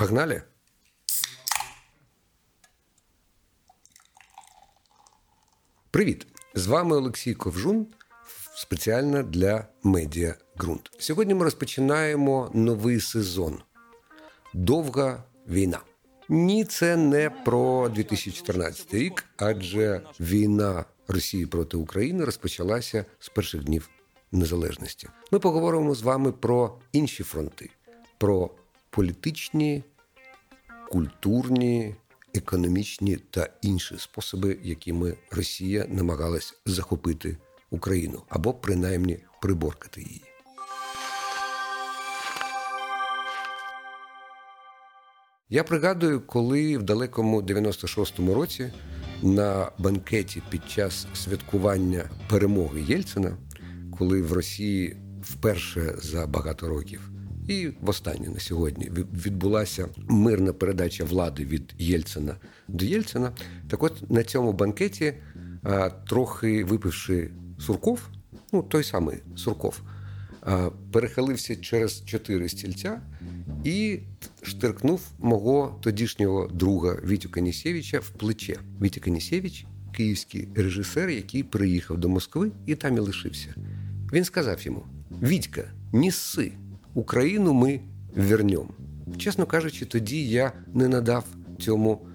Погнали? Привіт! З вами Олексій Ковжун спеціально для Медіа Ґрунт. Сьогодні ми розпочинаємо новий сезон. Довга війна. Ні, це не про 2014 рік, адже війна Росії проти України розпочалася з перших днів незалежності. Ми поговоримо з вами про інші фронти, про політичні, культурні, економічні та інші способи, якими Росія намагалась захопити Україну або принаймні приборкати її. Я пригадую, коли в далекому 96-му році на банкеті під час святкування перемоги Єльцина, коли в Росії вперше за багато років і востаннє на сьогодні відбулася мирна передача влади від Єльцина до Єльцина. Так от на цьому банкеті, трохи випивши Сурков, ну той самий Сурков, перехилився через чотири стільця і штиркнув мого тодішнього друга Вітю Канісєвича в плече. Вітя Канісєвич – київський режисер, який приїхав до Москви і там і лишився. Він сказав йому: Вітька, не сси, Україну ми вернем. Чесно кажучи, тоді я не надав цьому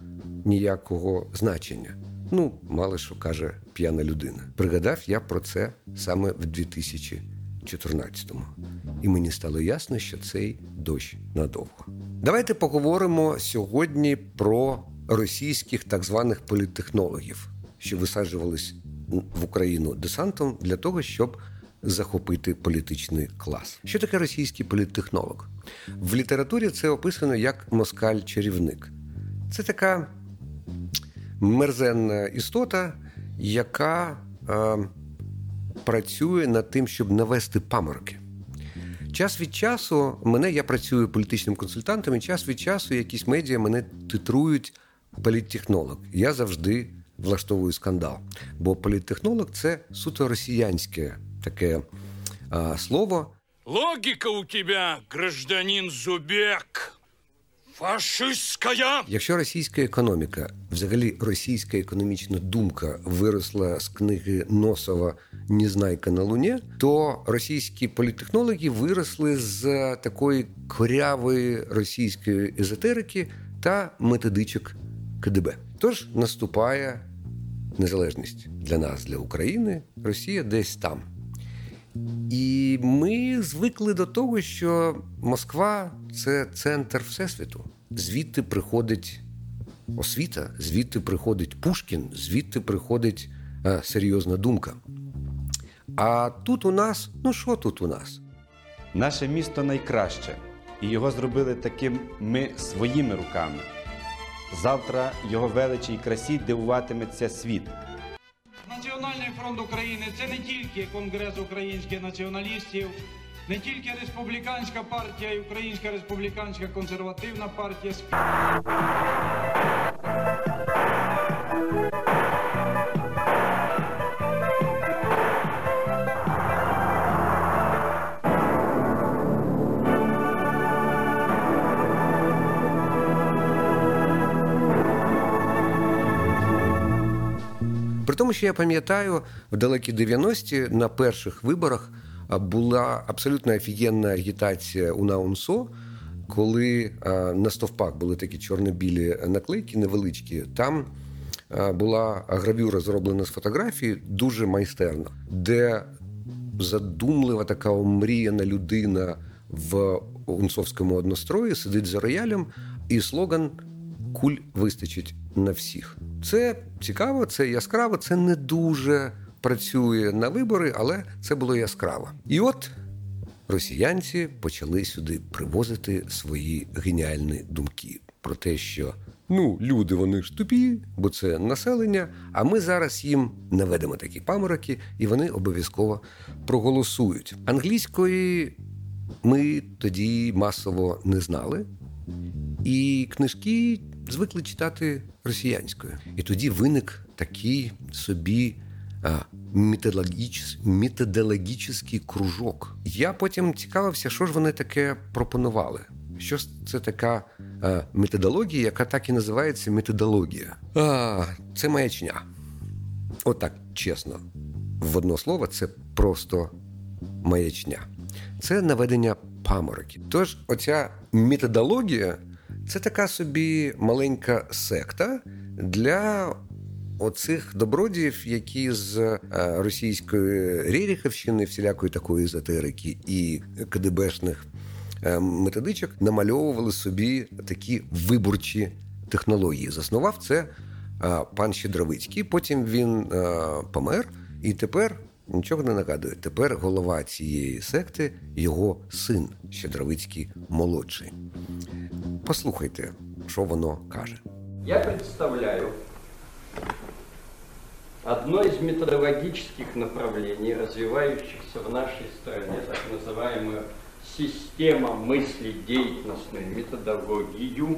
ніякого значення. Ну, мало що каже п'яна людина. Пригадав я про це саме в 2014-му. І мені стало ясно, що цей дощ надовго. Давайте поговоримо сьогодні про російських так званих політтехнологів, що висаджувались в Україну десантом для того, щоб захопити політичний клас. Що таке російський політтехнолог? В літературі це описано як москаль-чарівник. Це така мерзенна істота, яка е, працює над тим, щоб навести памороки. Час від часу мене я працюю політичним консультантом, і час від часу якісь медіа мене титрують політтехнолог. Я завжди влаштовую скандал. Бо політтехнолог це суто росіянське таке а, слово. Логіка у тебе, гражданин Зубек. Фашистська! Якщо російська економіка, взагалі російська економічна думка виросла з книги Носова Незнайка на Луні, то російські політтехнологи виросли з такої корявої російської езотерики та методичок КДБ. Тож наступає незалежність для нас, для України, Росія десь там. І ми звикли до того, що Москва це центр Всесвіту. Звідти приходить освіта, звідти приходить Пушкін, звідти приходить а, серйозна думка. А тут у нас, ну що тут у нас? Наше місто найкраще, і його зробили таким ми своїми руками. Завтра його величі і красі дивуватиметься світ. Національний фронт України це не тільки Конгрес українських націоналістів, не тільки республіканська партія і Українська республіканська консервативна партія. При тому, що я пам'ятаю, в далекі 90-ті на перших виборах була абсолютно офігенна агітація у Наунсо, коли на стовпах були такі чорно-білі наклейки, невеличкі. Там була гравюра зроблена з фотографії дуже майстерно, де задумлива така омріяна людина в унцовському однострої сидить за роялем, і слоган Куль вистачить на всіх. Це цікаво, це яскраво, це не дуже працює на вибори, але це було яскраво. І от росіянці почали сюди привозити свої геніальні думки про те, що ну, люди вони ж тупі, бо це населення. А ми зараз їм наведемо такі памороки, і вони обов'язково проголосують. Англійської ми тоді масово не знали, і книжки звикли читати росіянською. І тоді виник такий собі методологічний кружок. Я потім цікавився, що ж вони таке пропонували. що це така методологія, яка так і називається методологія. А, Це маячня. Отак, чесно, в одно слово, це просто маячня. Це наведення памороків. Тож, оця методологія це така собі маленька секта для оцих добродіїв, які з е, російської Реріховщини, всілякої такої езотерики і КДБшних е, методичок намальовували собі такі виборчі технології. Заснував це е, пан Щедровицький. Потім він помер, і тепер нічого не нагадує. Тепер голова цієї секти його син Щедровицький молодший. Послухайте, що воно каже. Я представляю одно из методологических направлений, развивающихся в нашей стране, так называемая система мысли деятельностной методологию.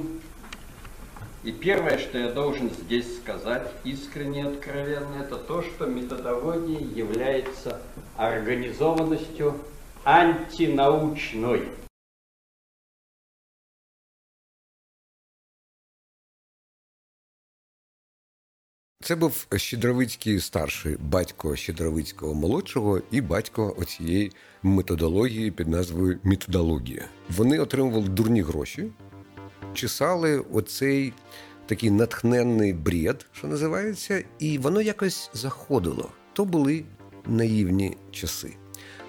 И первое, что я должен здесь сказать, искренне и откровенно, это то, что методология является организованностью антинаучной. Це був Щедровицький старший, батько Щедровицького молодшого і батько оцієї методології під назвою методологія. Вони отримували дурні гроші, чесали оцей такий натхненний бред, що називається, і воно якось заходило. То були наївні часи.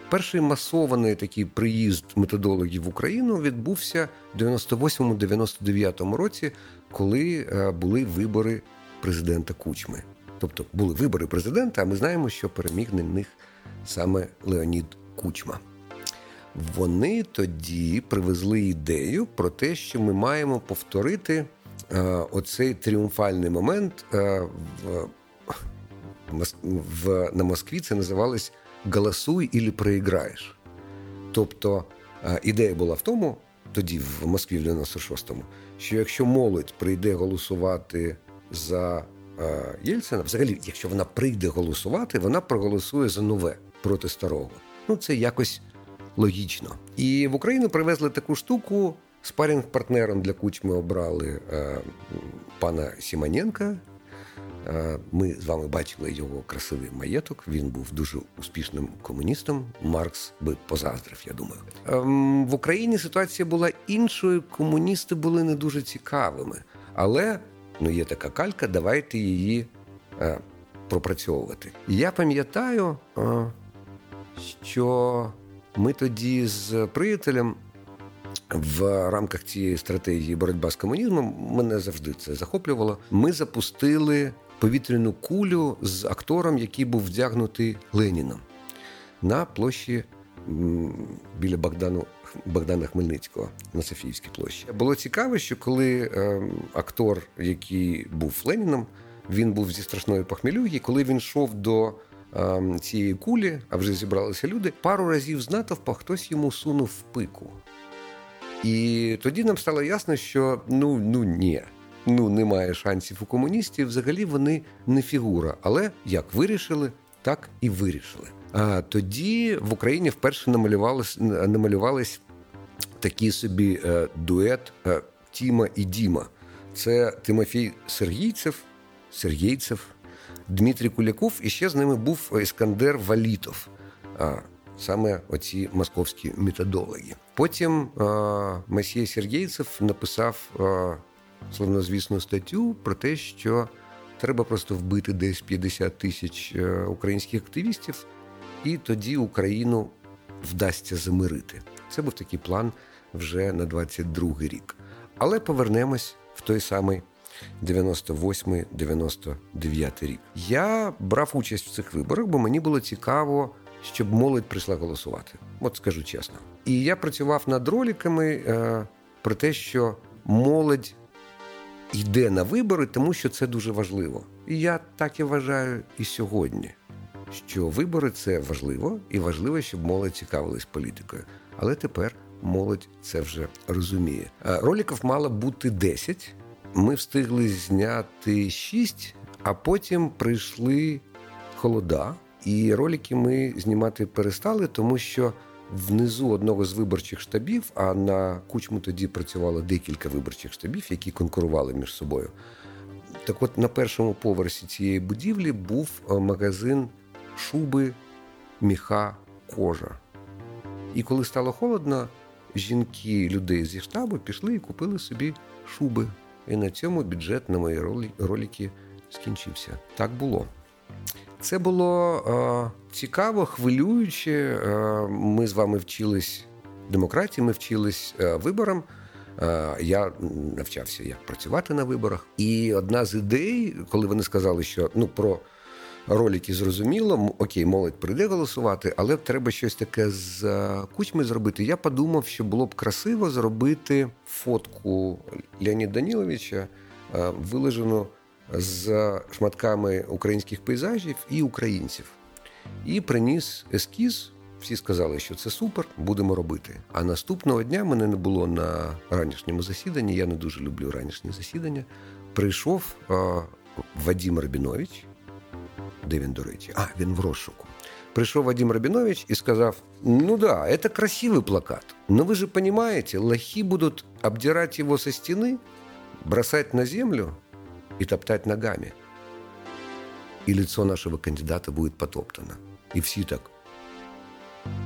Перший масований такий приїзд методологів в Україну відбувся в 98-99 році, коли е, були вибори президента Кучми. Тобто були вибори президента, а ми знаємо, що переміг на них саме Леонід Кучма. Вони тоді привезли ідею про те, що ми маємо повторити е, оцей тріумфальний момент е, в, в, на Москві. Це називалось Голосуй ілі проіграєш. Тобто е, ідея була в тому, тоді в Москві в 96-му, що якщо молодь прийде голосувати за е, Єльцина, взагалі, якщо вона прийде голосувати, вона проголосує за нове проти старого. Ну це якось логічно. І в Україну привезли таку штуку. спарінг партнером для кучми обрали е, пана Сімоненка. Е, ми з вами бачили його красивий маєток. Він був дуже успішним комуністом. Маркс би позаздрив, я думаю. Е, в Україні ситуація була іншою. Комуністи були не дуже цікавими, але ну є така калька, давайте її е, пропрацьовувати. я пам'ятаю, е, що ми тоді з приятелем. В рамках цієї стратегії боротьба з комунізмом мене завжди це захоплювало. Ми запустили повітряну кулю з актором, який був вдягнутий Леніном на площі біля Богдану Богдана Хмельницького на Софіївській площі. Було цікаво, що коли е, актор, який був Леніном, він був зі страшної похмелюги, коли він йшов до е, цієї кулі, а вже зібралися люди, пару разів з натовпа хтось йому сунув в пику. І тоді нам стало ясно, що ну ну ні. Ну, немає шансів у комуністів. Взагалі вони не фігура. Але як вирішили, так і вирішили. Тоді в Україні вперше намалювались намалювались такі собі е, дует е, Тіма і Діма. Це Тимофій Сергійцев, Сергійцев, Дмитрій Куляков, і ще з ними був Іскандер Валітов. А, Саме оці московські методологи. Потім Масія Сергійцев написав славнозвісну статтю про те, що треба просто вбити десь 50 тисяч е, українських активістів і тоді Україну вдасться замирити. Це був такий план вже на 22-й рік. Але повернемось в той самий 98-99 рік. Я брав участь в цих виборах, бо мені було цікаво, щоб молодь прийшла голосувати. От скажу чесно. І я працював над роликами е, про те, що молодь йде на вибори, тому що це дуже важливо. І я так і вважаю і сьогодні що вибори це важливо, і важливо, щоб молодь цікавилась політикою. Але тепер молодь це вже розуміє. Роліків мало бути 10. Ми встигли зняти 6, а потім прийшли холода. І ролики ми знімати перестали, тому що внизу одного з виборчих штабів, а на кучму тоді працювало декілька виборчих штабів, які конкурували між собою. Так от на першому поверсі цієї будівлі був е, магазин шуби, міха, кожа. І коли стало холодно, жінки людей зі штабу пішли і купили собі шуби. І на цьому бюджет на мої ролики скінчився. Так було. Це було е, цікаво, хвилююче. Е, ми з вами вчились демократії, ми вчились е, виборам. Е, я навчався, як працювати на виборах. І одна з ідей, коли вони сказали, що ну про ролики зрозуміло, окей, молодь прийде голосувати, але треба щось таке з е, кучми зробити. Я подумав, що було б красиво зробити фотку Леоніда Даніловича, е, вилежену з шматками українських пейзажів і українців. І приніс ескіз. Всі сказали, що це супер, будемо робити. А наступного дня мене не було на ранішньому засіданні. Я не дуже люблю ранішні засідання. Прийшов а, Вадим Рабінович. Де він, до речі? А, він в розшуку. Прийшов Вадим Рабінович і сказав: Ну да, це красивий плакат. Но ви же понимаете, лохи будуть обдирать його со стіни, бросать на землю и топтать ногами. И лицо нашего кандидата будет потоптано. І всі так.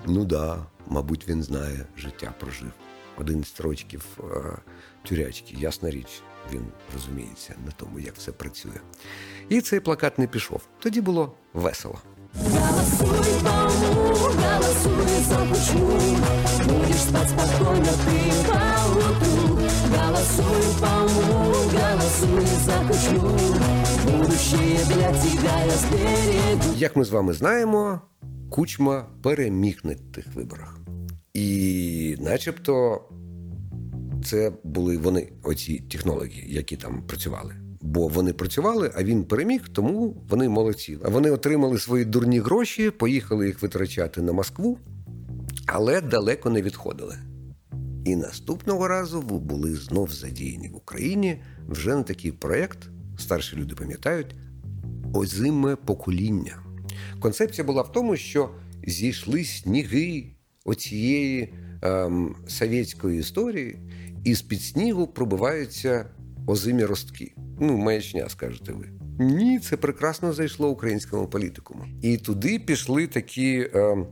Ну да, мабуть, він знає, життя прожив. Один з рочків е, тюрячки, ясна річ, він розуміється на тому, як все працює. І цей плакат не пішов. Тоді було весело. Голосуй полу, голосуй за кучму, спать Голосуй голосуй за кучму, будущее для тебя я сберегу. Як ми з вами знаємо, Кучма переміг на тих виборах. І начебто це були вони, оці технології, які там працювали. Бо вони працювали, а він переміг, тому вони молодці. Вони отримали свої дурні гроші, поїхали їх витрачати на Москву, але далеко не відходили. І наступного разу були знов задіяні в Україні вже на такий проєкт, старші люди пам'ятають, озиме покоління. Концепція була в тому, що зійшли сніги оцієї ем, совєтської історії, і з під снігу пробиваються озимі ростки. Ну, маячня, скажете ви. Ні, це прекрасно зайшло українському політикуму. І туди пішли такі е,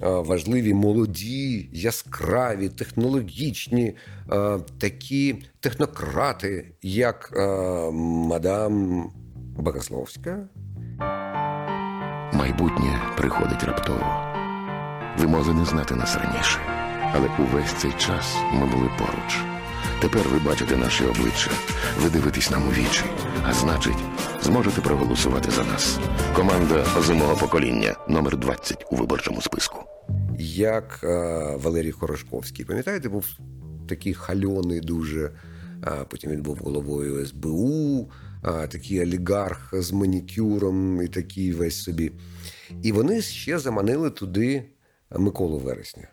важливі молоді, яскраві, технологічні, е, такі технократи, як е, мадам Богословська. Майбутнє приходить раптово. Ви могли не знати нас раніше, але увесь цей час ми були поруч. Тепер ви бачите наші обличчя, ви дивитесь нам у вічі, а значить, зможете проголосувати за нас. Команда озимого покоління номер 20 у виборчому списку. Як е, Валерій Хорошковський, пам'ятаєте, був такий хальоний дуже. А потім він був головою СБУ, а, такий олігарх з манікюром і такий весь собі. І вони ще заманили туди Миколу Вересня.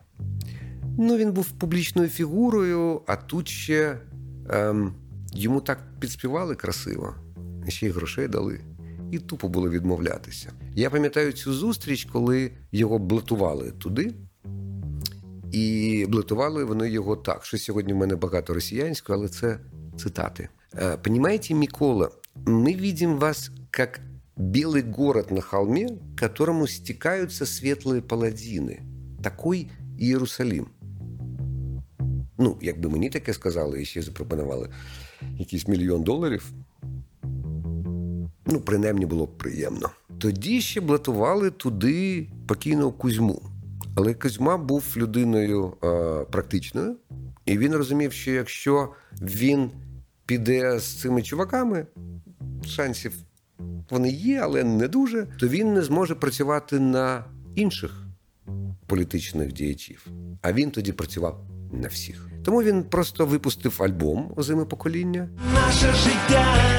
Ну, він був публічною фігурою, а тут ще ем, йому так підспівали красиво, ще й грошей дали. І тупо було відмовлятися. Я пам'ятаю цю зустріч, коли його блатували туди. І блатували вони його так. Що сьогодні в мене багато росіянського, але це цитати. Е, Понимаете, Микола, мы видим вас как белый город на холме, к которому стекаются светлые паладины. Такой Єрусалим. Ну, якби мені таке сказали і ще запропонували якийсь мільйон доларів. Ну, принаймні було б приємно. Тоді ще блатували туди покійного Кузьму. Але Кузьма був людиною а, практичною, і він розумів, що якщо він піде з цими чуваками, шансів вони є, але не дуже, то він не зможе працювати на інших політичних діячів. А він тоді працював на всіх. Тому він просто випустив альбом озими покоління. Наше життя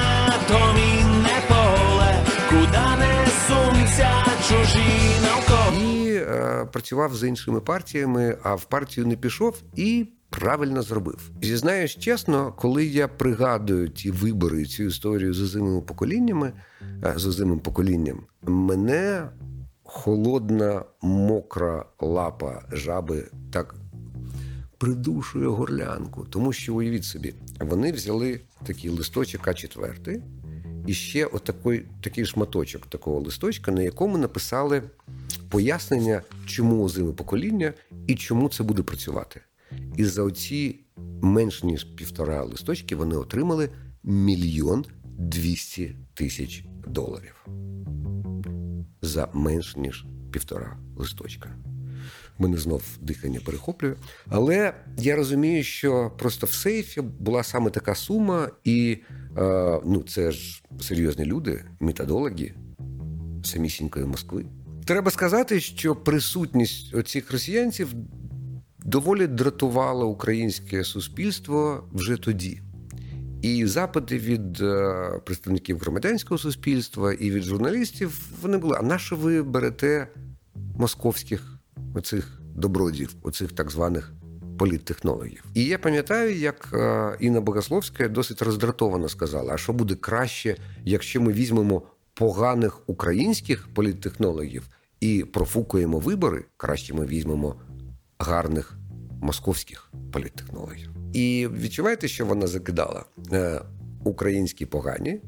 то мінне поле, куди не сунься чужі навколо. І е, працював з іншими партіями, а в партію не пішов і. Правильно зробив. Зізнаюсь чесно, коли я пригадую ті вибори, цю історію з озимими поколіннями, е, з озимим поколінням, мене холодна, мокра лапа жаби так придушує горлянку. Тому що, уявіть собі, вони взяли такий листочок А4 і ще отакий такий шматочок такого листочка, на якому написали пояснення, чому озиме покоління і чому це буде працювати. І за оці менш ніж півтора листочки вони отримали мільйон двісті тисяч доларів за менш ніж півтора листочка. Мене знов дихання перехоплює. Але я розумію, що просто в сейфі була саме така сума, і е, ну, це ж серйозні люди, методологи самісінької Москви. Треба сказати, що присутність оцих росіянців доволі дратувала українське суспільство вже тоді. І запити від е, представників громадянського суспільства і від журналістів вони були: а на що ви берете московських оцих добродів, оцих так званих політтехнологів? І я пам'ятаю, як е, Інна Богословська досить роздратовано сказала: а що буде краще, якщо ми візьмемо поганих українських політтехнологів і профукуємо вибори, краще ми візьмемо гарних московських політтехнологів. І відчуваєте, що вона закидала е, українські погані,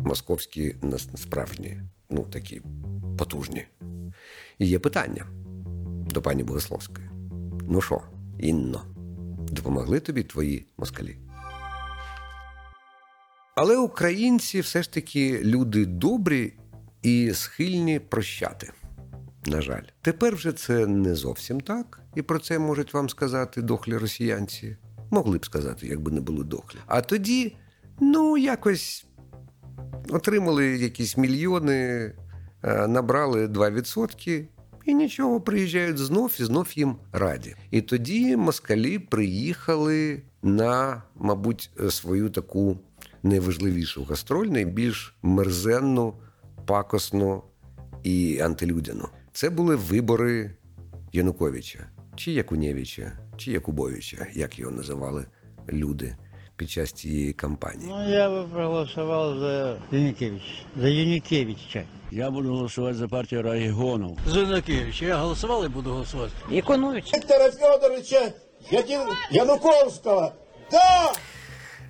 московські справжні, ну такі потужні. І є питання до пані Богословської. Ну що, Інно, допомогли тобі твої москалі? Але українці все ж таки люди добрі і схильні прощати. На жаль, тепер вже це не зовсім так, і про це можуть вам сказати дохлі росіянці. Могли б сказати, якби не були дохлі. А тоді, ну, якось отримали якісь мільйони, е, набрали 2%, і нічого, приїжджають знов і знов їм раді. І тоді москалі приїхали на, мабуть, свою таку найважливішу гастроль, найбільш мерзенну, пакосну і антилюдяну. Це були вибори Януковича, чи Якунєвича, чи Якубовича, як його називали люди під час цієї кампанії. Ну, я би проголосував за Юнікевича. За Юнікевича. Я буду голосувати за партію регіону. За Янукевича. Я голосував і буду голосувати. Іконович. Віктора Федоровича Януковського. Да!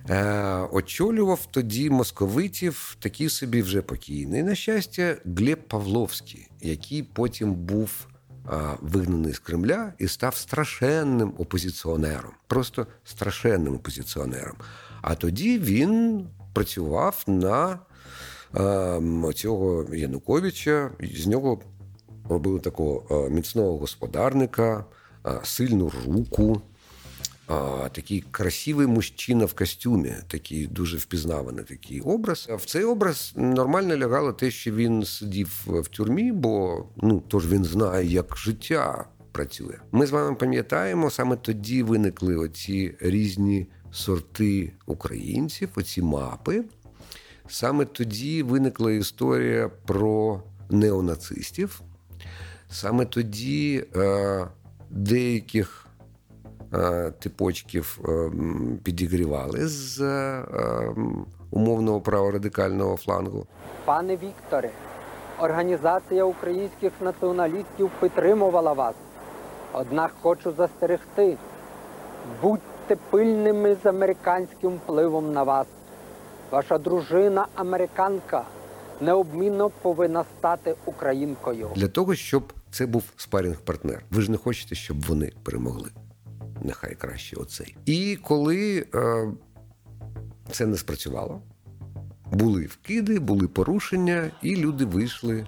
Е, очолював тоді московитів такий собі вже покійний, на щастя, Глеб Павловський, який потім був а, вигнаний з Кремля і став страшенним опозиціонером, просто страшенним опозиціонером. А тоді він працював на а, цього Януковича, з нього робили такого міцного господарника, сильну руку а, такий красивий мужчина в костюмі, такий дуже впізнаваний такий образ. В цей образ нормально лягало те, що він сидів в тюрмі, бо ну тож він знає, як життя працює. Ми з вами пам'ятаємо, саме тоді виникли оці різні сорти українців, оці мапи. Саме тоді виникла історія про неонацистів. Саме тоді е, деяких Е, типочків е, підігрівали з е, умовного праворадикального флангу. Пане Вікторе, організація українських націоналістів підтримувала вас. Однак хочу застерегти. Будьте пильними з американським впливом на вас. Ваша дружина американка необмінно повинна стати українкою. Для того, щоб це був спарінг партнер. Ви ж не хочете, щоб вони перемогли нехай краще оцей. І коли е, це не спрацювало, були вкиди, були порушення, і люди вийшли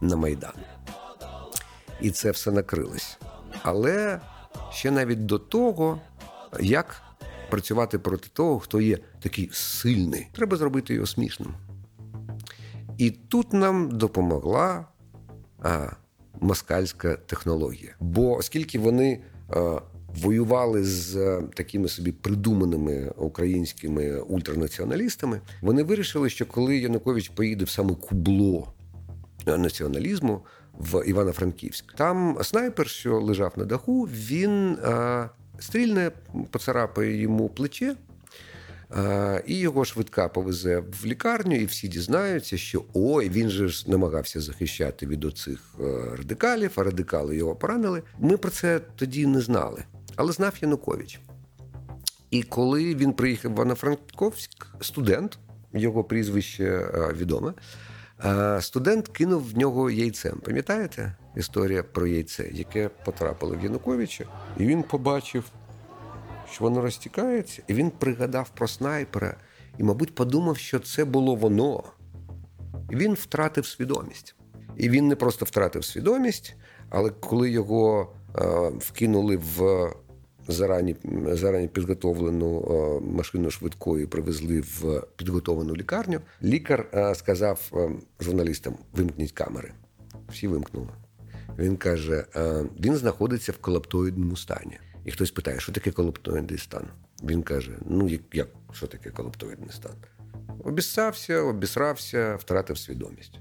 на Майдан. І це все накрилось. Але ще навіть до того, як працювати проти того, хто є такий сильний, треба зробити його смішним. І тут нам допомогла а, москальська технологія. Бо оскільки вони а, воювали з е, такими собі придуманими українськими ультранаціоналістами, вони вирішили, що коли Янукович поїде в саме кубло націоналізму в Івано-Франківськ, там снайпер, що лежав на даху, він а, е, стрільне поцарапає йому плече. І його швидка повезе в лікарню, і всі дізнаються, що ой, він же ж намагався захищати від оцих е, радикалів, а радикали його поранили. Ми про це тоді не знали, але знав Янукович. І коли він приїхав в Івано-Франковськ, студент, його прізвище е, відоме, студент кинув в нього яйцем. Пам'ятаєте історія про яйце, яке потрапило в Януковича, і він побачив що воно розтікається, і він пригадав про снайпера і, мабуть, подумав, що це було воно. І він втратив свідомість. І він не просто втратив свідомість, але коли його е, вкинули в зарані зарані підготовлену е, машину швидкої, привезли в підготовлену лікарню, лікар е, сказав е, журналістам: вимкніть камери. Всі вимкнули. Він каже: він знаходиться в колаптоїдному стані. І хтось питає, що таке колоптоїдний стан? Він каже: ну як, як що таке колоптоїдний стан? Обіссався, обісрався, втратив свідомість.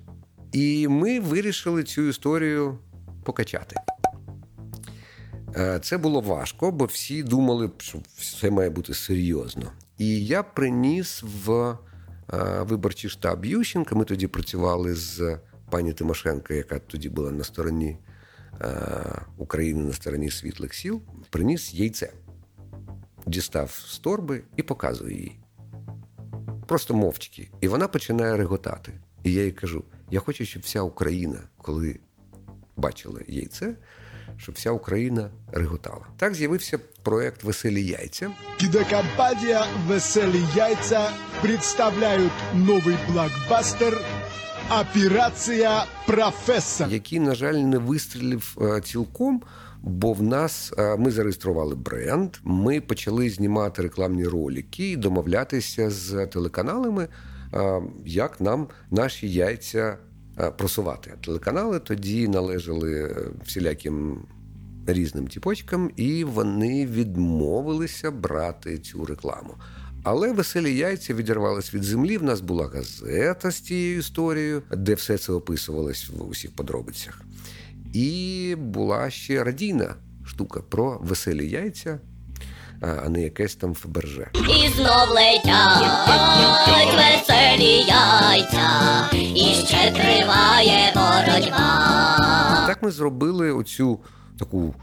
І ми вирішили цю історію покачати. Е, це було важко, бо всі думали, що все має бути серйозно. І я приніс в е, виборчий штаб Ющенка. Ми тоді працювали з пані Тимошенко, яка тоді була на стороні Е, України на стороні світлих сіл, приніс яйце, дістав з торби і показує їй. Просто мовчки. І вона починає реготати. І я їй кажу: я хочу, щоб вся Україна, коли бачила яйце, щоб вся Україна реготала. Так з'явився проект Веселі яйця. Кінокомпанія Веселі яйця представляють новий блокбастер Операція професор, який, на жаль, не вистрілив е, цілком. Бо в нас е, ми зареєстрували бренд, ми почали знімати рекламні ролики і домовлятися з телеканалами, е, як нам наші яйця просувати. Телеканали тоді належали всіляким різним тіпочкам, і вони відмовилися брати цю рекламу. Але веселі яйця відірвались від землі. В нас була газета з цією історією, де все це описувалось в усіх подробицях. І була ще радійна штука про веселі яйця, а не якесь там Фаберже. І знов летять веселі яйця, і ще триває боротьба. Так ми зробили оцю таку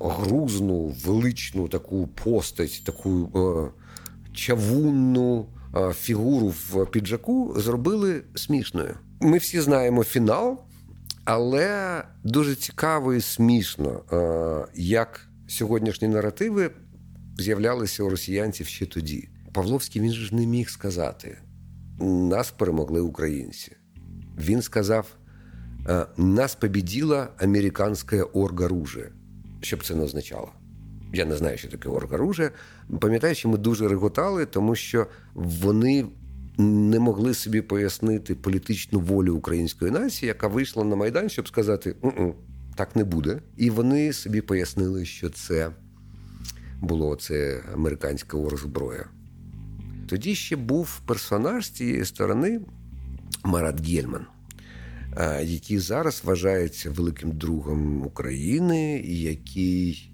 грузну, величну таку постать, таку. Е, чавунну фігуру в піджаку зробили смішною. Ми всі знаємо фінал, але дуже цікаво і смішно, як сьогоднішні наративи з'являлися у росіянців ще тоді. Павловський він ж не міг сказати: нас перемогли українці. Він сказав: нас побіділа американське оргоружие. Що б це не означало? Я не знаю, що таке оргоружие. Пам'ятаю, що ми дуже реготали, тому що вони не могли собі пояснити політичну волю української нації, яка вийшла на Майдан, щоб сказати, «У-у, так не буде. І вони собі пояснили, що це було це американська оргзброя. Тоді ще був персонаж з цієї сторони Марат Гельман. Який зараз вважається великим другом України, який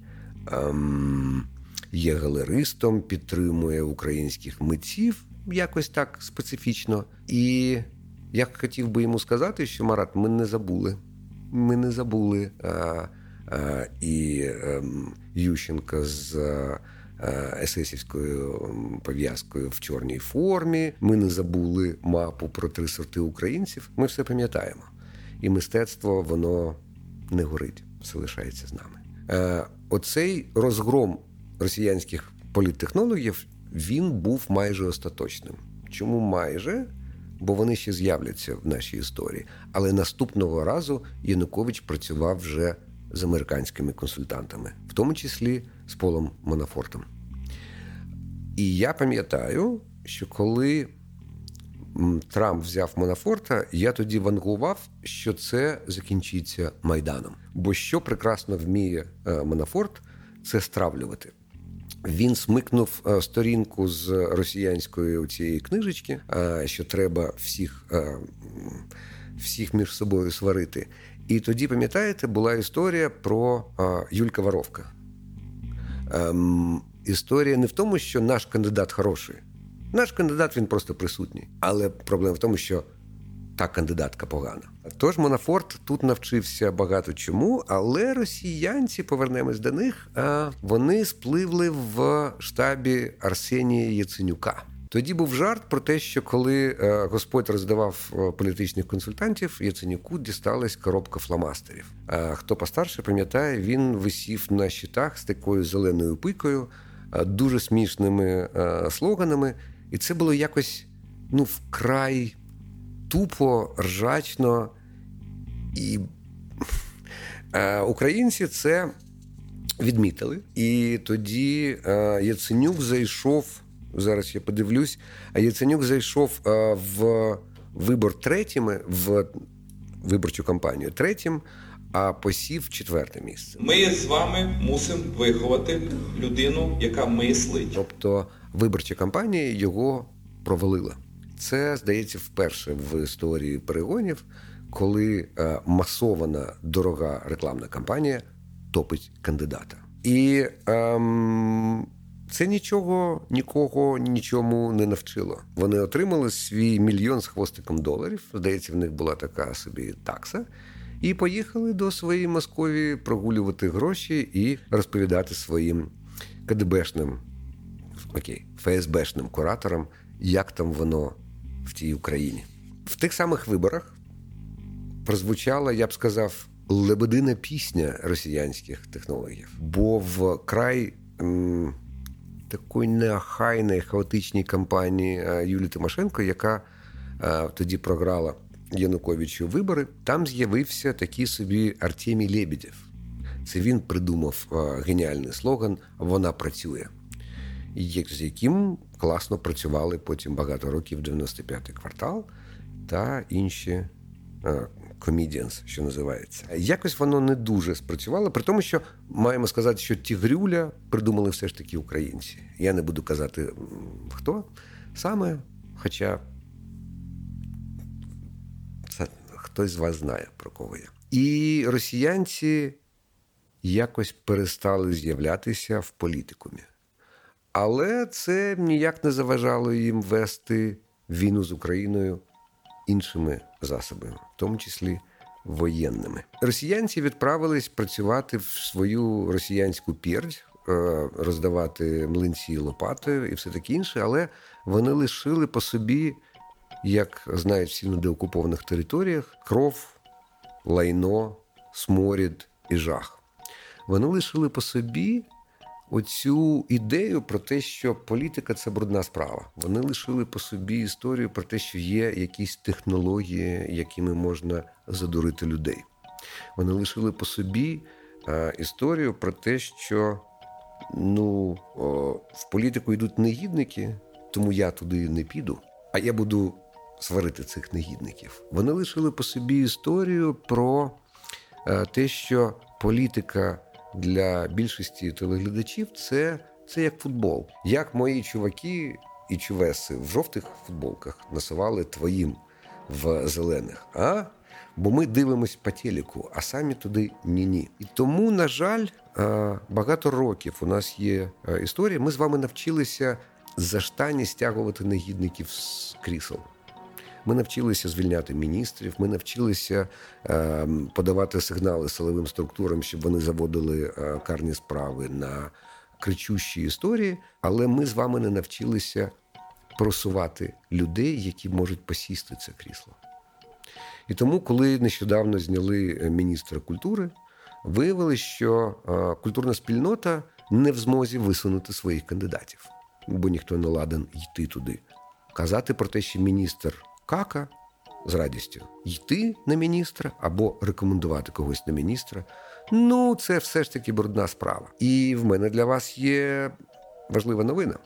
ем, є галеристом, підтримує українських митців якось так специфічно. І я хотів би йому сказати, що Марат, ми не забули. Ми не забули а, і ем, Ющенка з есесівською пов'язкою в чорній формі. Ми не забули мапу про три сорти українців. Ми все пам'ятаємо. І мистецтво воно не горить, все лишається з нами. Е, оцей розгром росіянських політтехнологів він був майже остаточним. Чому майже? Бо вони ще з'являться в нашій історії. Але наступного разу Янукович працював вже з американськими консультантами, в тому числі з Полом Монафортом. І я пам'ятаю, що коли Трамп взяв Монафорта, я тоді вангував, що це закінчиться майданом. Бо що прекрасно вміє е, Монафорт, це стравлювати. Він смикнув е, сторінку з росіянської цієї книжечки, е, що треба всіх всіх між собою сварити. І тоді, пам'ятаєте, була історія про Юлька Воровка. Ем, історія не в тому, що наш кандидат хороший. Наш кандидат він просто присутній. Але проблема в тому, що та кандидатка погана. Тож Монафорт тут навчився багато чому, але росіянці повернемось до них. Вони спливли в штабі Арсенія Яценюка. Тоді був жарт про те, що коли е, Господь роздавав е, політичних консультантів, Яценюку дісталась коробка фломастерів. А хто постарше пам'ятає, він висів на щитах з такою зеленою пикою, е, дуже смішними слоганами, і це було якось ну вкрай тупо, ржачно. І українці це відмітили. І тоді Яценюк зайшов зараз я подивлюсь. А Яценюк зайшов е, в вибор третіми в виборчу кампанію третім, а посів четверте місце. Ми з вами мусимо виховати людину, яка мислить. Тобто виборча кампанія його провалила. Це здається вперше в історії перегонів, коли е, масована дорога рекламна кампанія топить кандидата. І ем, це нічого нікого нічому не навчило. Вони отримали свій мільйон з хвостиком доларів. Здається, в них була така собі такса. І поїхали до своєї Московії прогулювати гроші і розповідати своїм КДБшним окей, ФСБшним кураторам, як там воно в тій Україні. В тих самих виборах прозвучала, я б сказав, лебедина пісня росіянських технологів, бо в край такої неохайної хаотичній кампанії е, Юлії Тимошенко, яка е, тоді програла Януковичу вибори, там з'явився такий собі Артемій Лебедєв. Це він придумав е, геніальний слоган Вона працює, з яким класно працювали потім багато років 95-й квартал та інші Comedians, що називається. Якось воно не дуже спрацювало, при тому, що маємо сказати, що Тігрюля придумали все ж таки українці. Я не буду казати хто саме, хоча це хтось з вас знає, про кого я. І росіянці якось перестали з'являтися в політикумі. Але це ніяк не заважало їм вести війну з Україною іншими засобами, в тому числі воєнними. Росіянці відправились працювати в свою росіянську пірдь, е, роздавати млинці лопатою і все таке інше, але вони лишили по собі, як знають всі на деокупованих територіях, кров, лайно, сморід і жах. Вони лишили по собі оцю ідею про те, що політика це брудна справа. Вони лишили по собі історію про те, що є якісь технології, якими можна задурити людей. Вони лишили по собі а, історію про те, що ну, в політику йдуть негідники, тому я туди не піду, а я буду сварити цих негідників. Вони лишили по собі історію про а, те, що політика для більшості телеглядачів це це як футбол. Як мої чуваки і чувеси в жовтих футболках насували твоїм в зелених. А? Бо ми дивимось по телеку, а самі туди ні-ні. І тому, на жаль, багато років у нас є історія. Ми з вами навчилися за штані стягувати негідників з крісел. Ми навчилися звільняти міністрів. Ми навчилися е, подавати сигнали силовим структурам, щоб вони заводили е, карні справи на кричущі історії. Але ми з вами не навчилися просувати людей, які можуть посісти це крісло. І тому, коли нещодавно зняли е, міністра культури, виявилось, що культурна спільнота не в змозі висунути своїх кандидатів, бо ніхто не ладен йти туди. Казати про те, що міністр кака з радістю йти на міністра або рекомендувати когось на міністра. Ну, це все ж таки брудна справа. І в мене для вас є важлива новина.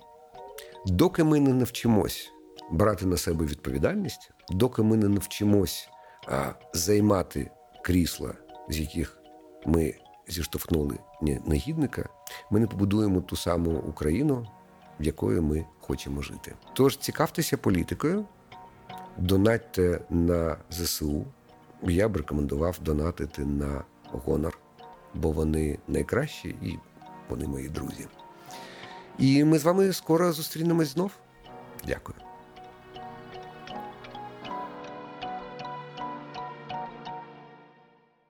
Доки ми не навчимось брати на себе відповідальність, доки ми не навчимось а, займати крісла, з яких ми зіштовхнули негідника, ми не побудуємо ту саму Україну, в якої ми хочемо жити. Тож цікавтеся політикою. Донатьте на ЗСУ. Я б рекомендував донатити на гонор, бо вони найкращі і вони мої друзі. І ми з вами скоро зустрінемось знов. Дякую.